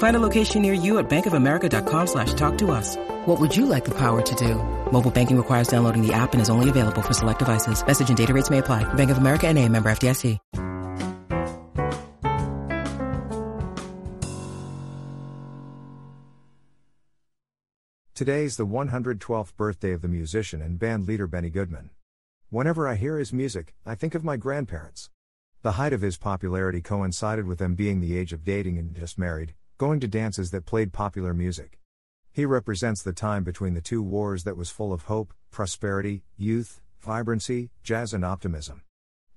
Find a location near you at bankofamerica.com slash talk to us. What would you like the power to do? Mobile banking requires downloading the app and is only available for select devices. Message and data rates may apply. Bank of America and a member FDIC. Today is the 112th birthday of the musician and band leader Benny Goodman. Whenever I hear his music, I think of my grandparents. The height of his popularity coincided with them being the age of dating and just married, going to dances that played popular music. He represents the time between the two wars that was full of hope, prosperity, youth, vibrancy, jazz, and optimism.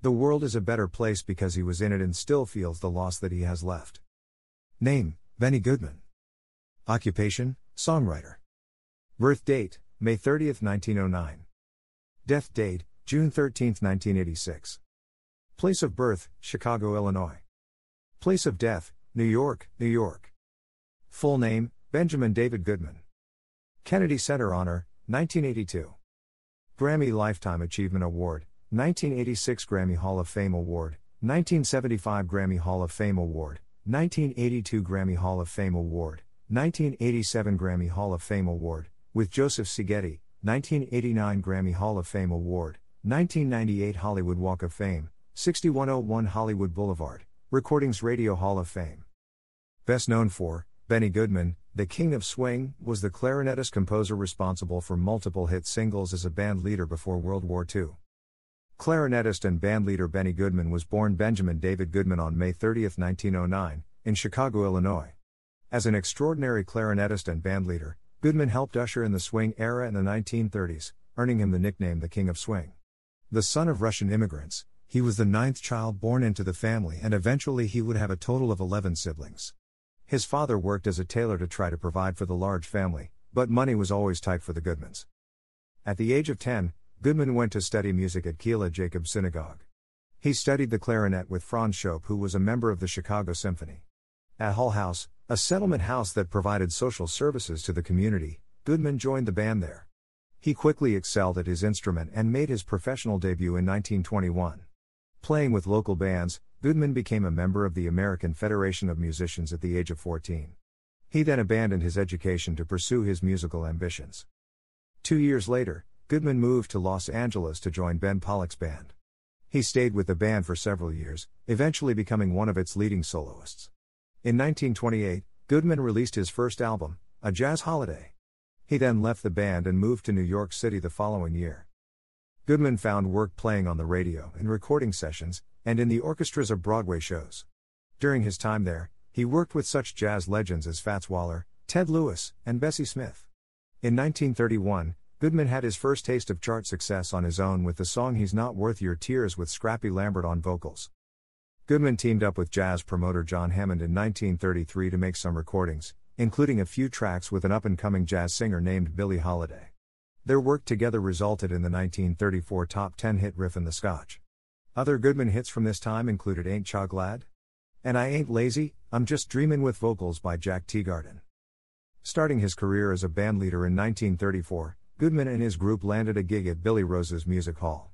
The world is a better place because he was in it and still feels the loss that he has left. Name Benny Goodman. Occupation Songwriter. Birth date May 30, 1909. Death date June 13, 1986. Place of birth Chicago, Illinois. Place of death New York, New York. Full name Benjamin David Goodman. Kennedy Center Honor, 1982. Grammy Lifetime Achievement Award, 1986 Grammy Hall of Fame Award, 1975 Grammy Hall of Fame Award, 1982 Grammy Hall of Fame Award, 1987 Grammy Hall of Fame Award, with Joseph Szigeti, 1989 Grammy Hall of Fame Award, 1998 Hollywood Walk of Fame, 6101 Hollywood Boulevard, Recordings Radio Hall of Fame. Best known for, Benny Goodman, the King of Swing, was the clarinetist composer responsible for multiple hit singles as a band leader before World War II. Clarinetist and bandleader Benny Goodman was born Benjamin David Goodman on May 30, 1909, in Chicago, Illinois. As an extraordinary clarinetist and bandleader, Goodman helped usher in the swing era in the 1930s, earning him the nickname the King of Swing. The son of Russian immigrants, he was the ninth child born into the family and eventually he would have a total of 11 siblings. His father worked as a tailor to try to provide for the large family, but money was always tight for the Goodmans. At the age of 10, Goodman went to study music at Kehelah Jacob Synagogue. He studied the clarinet with Franz Schoepp, who was a member of the Chicago Symphony. At Hull House, a settlement house that provided social services to the community, Goodman joined the band there. He quickly excelled at his instrument and made his professional debut in 1921. Playing with local bands, Goodman became a member of the American Federation of Musicians at the age of 14. He then abandoned his education to pursue his musical ambitions. Two years later, Goodman moved to Los Angeles to join Ben Pollack's band. He stayed with the band for several years, eventually becoming one of its leading soloists. In 1928, Goodman released his first album, A Jazz Holiday. He then left the band and moved to New York City the following year. Goodman found work playing on the radio in recording sessions, and in the orchestras of Broadway shows. During his time there, he worked with such jazz legends as Fats Waller, Ted Lewis, and Bessie Smith. In 1931, Goodman had his first taste of chart success on his own with the song He's Not Worth Your Tears with Scrappy Lambert on vocals. Goodman teamed up with jazz promoter John Hammond in 1933 to make some recordings, including a few tracks with an up and coming jazz singer named Billie Holiday. Their work together resulted in the 1934 top 10 hit Riffin' the Scotch. Other Goodman hits from this time included Ain't Cha Glad? And I Ain't Lazy, I'm Just Dreamin' with vocals by Jack Teagarden. Starting his career as a bandleader in 1934, Goodman and his group landed a gig at Billy Rose's Music Hall.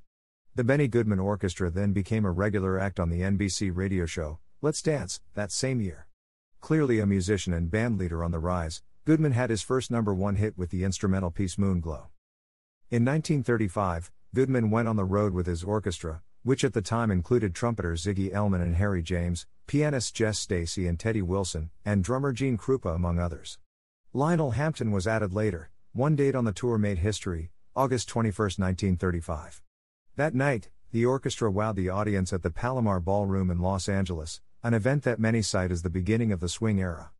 The Benny Goodman Orchestra then became a regular act on the NBC radio show, Let's Dance, that same year. Clearly a musician and bandleader on the rise, Goodman had his first number one hit with the instrumental piece Moonglow. In 1935, Goodman went on the road with his orchestra, which at the time included trumpeters Ziggy Elman and Harry James, pianists Jess Stacy and Teddy Wilson, and drummer Gene Krupa, among others. Lionel Hampton was added later. One date on the tour made history, August 21, 1935. That night, the orchestra wowed the audience at the Palomar Ballroom in Los Angeles, an event that many cite as the beginning of the swing era.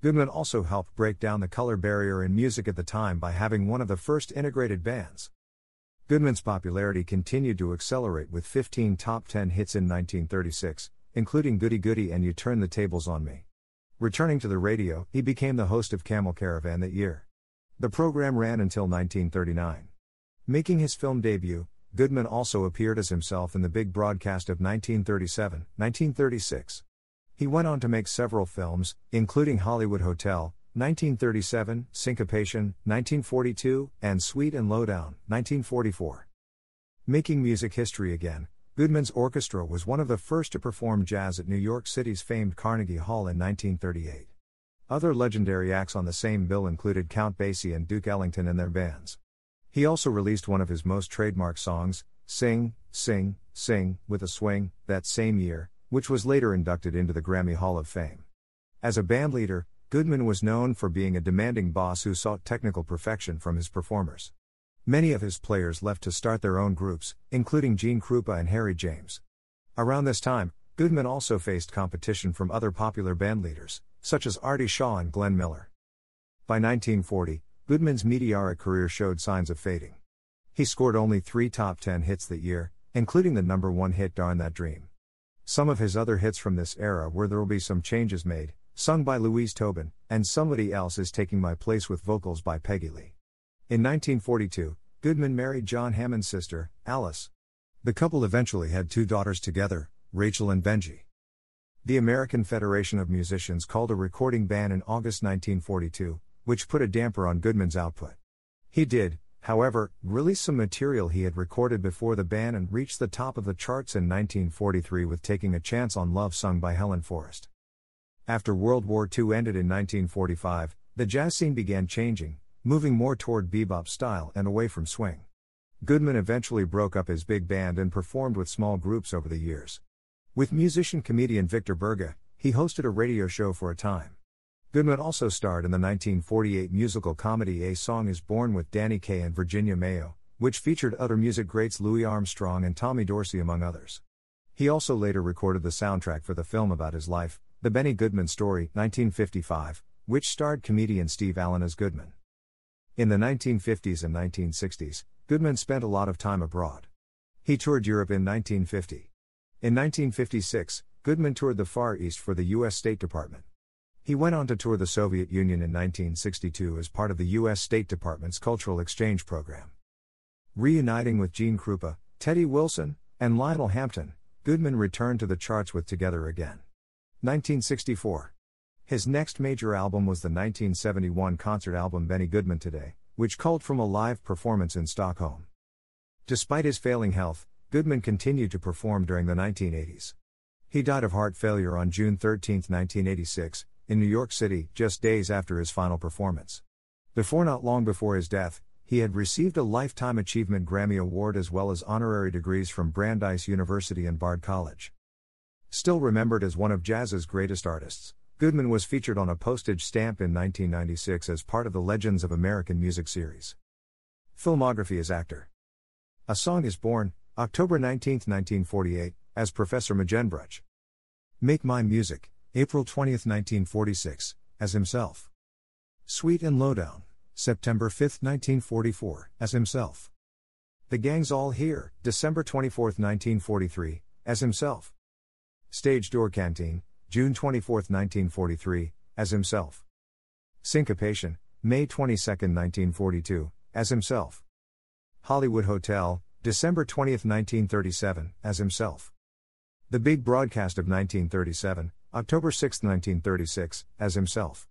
Goodman also helped break down the color barrier in music at the time by having one of the first integrated bands. Goodman's popularity continued to accelerate with 15 top 10 hits in 1936, including Goody Goody and You Turn the Tables on Me. Returning to the radio, he became the host of Camel Caravan that year. The program ran until 1939. Making his film debut, Goodman also appeared as himself in the big broadcast of 1937 1936. He went on to make several films, including Hollywood Hotel, 1937, Syncopation, 1942, and Sweet and Lowdown, 1944. Making music history again, Goodman's orchestra was one of the first to perform jazz at New York City's famed Carnegie Hall in 1938. Other legendary acts on the same bill included Count Basie and Duke Ellington and their bands. He also released one of his most trademark songs, Sing, Sing, Sing, with a Swing, that same year, which was later inducted into the Grammy Hall of Fame. As a bandleader, Goodman was known for being a demanding boss who sought technical perfection from his performers. Many of his players left to start their own groups, including Gene Krupa and Harry James. Around this time, Goodman also faced competition from other popular bandleaders, such as Artie Shaw and Glenn Miller. By 1940, Goodman's meteoric career showed signs of fading. He scored only three top 10 hits that year, including the number one hit Darn That Dream. Some of his other hits from this era were There'll Be Some Changes Made, sung by Louise Tobin, and Somebody Else Is Taking My Place with vocals by Peggy Lee. In 1942, Goodman married John Hammond's sister, Alice. The couple eventually had two daughters together, Rachel and Benji. The American Federation of Musicians called a recording ban in August 1942, which put a damper on Goodman's output. He did, however, released some material he had recorded before the ban and reached the top of the charts in 1943 with Taking a Chance on Love sung by Helen Forrest. After World War II ended in 1945, the jazz scene began changing, moving more toward bebop style and away from swing. Goodman eventually broke up his big band and performed with small groups over the years. With musician comedian Victor Borge, he hosted a radio show for a time. Goodman also starred in the 1948 musical comedy A Song is Born with Danny Kaye and Virginia Mayo, which featured other music greats Louis Armstrong and Tommy Dorsey, among others. He also later recorded the soundtrack for the film about his life, The Benny Goodman Story, 1955, which starred comedian Steve Allen as Goodman. In the 1950s and 1960s, Goodman spent a lot of time abroad. He toured Europe in 1950. In 1956, Goodman toured the Far East for the U.S. State Department. He went on to tour the Soviet Union in 1962 as part of the U.S. State Department's Cultural Exchange Program. Reuniting with Gene Krupa, Teddy Wilson, and Lionel Hampton, Goodman returned to the charts with Together Again. 1964. His next major album was the 1971 concert album Benny Goodman Today, which culled from a live performance in Stockholm. Despite his failing health, Goodman continued to perform during the 1980s. He died of heart failure on June 13, 1986, in New York City, just days after his final performance. Before not long before his death, he had received a Lifetime Achievement Grammy Award as well as honorary degrees from Brandeis University and Bard College. Still remembered as one of jazz's greatest artists, Goodman was featured on a postage stamp in 1996 as part of the Legends of American Music series. Filmography as actor. A Song is Born, October 19, 1948, as Professor Magenbruch. Make My Music, April 20, 1946, as himself. Sweet and Lowdown, September 5, 1944, as himself. The Gang's All Here, December 24, 1943, as himself. Stage Door Canteen, June 24, 1943, as himself. Syncopation, May 22, 1942, as himself. Hollywood Hotel, December 20, 1937, as himself. The Big Broadcast of 1937, October 6, 1936, as himself.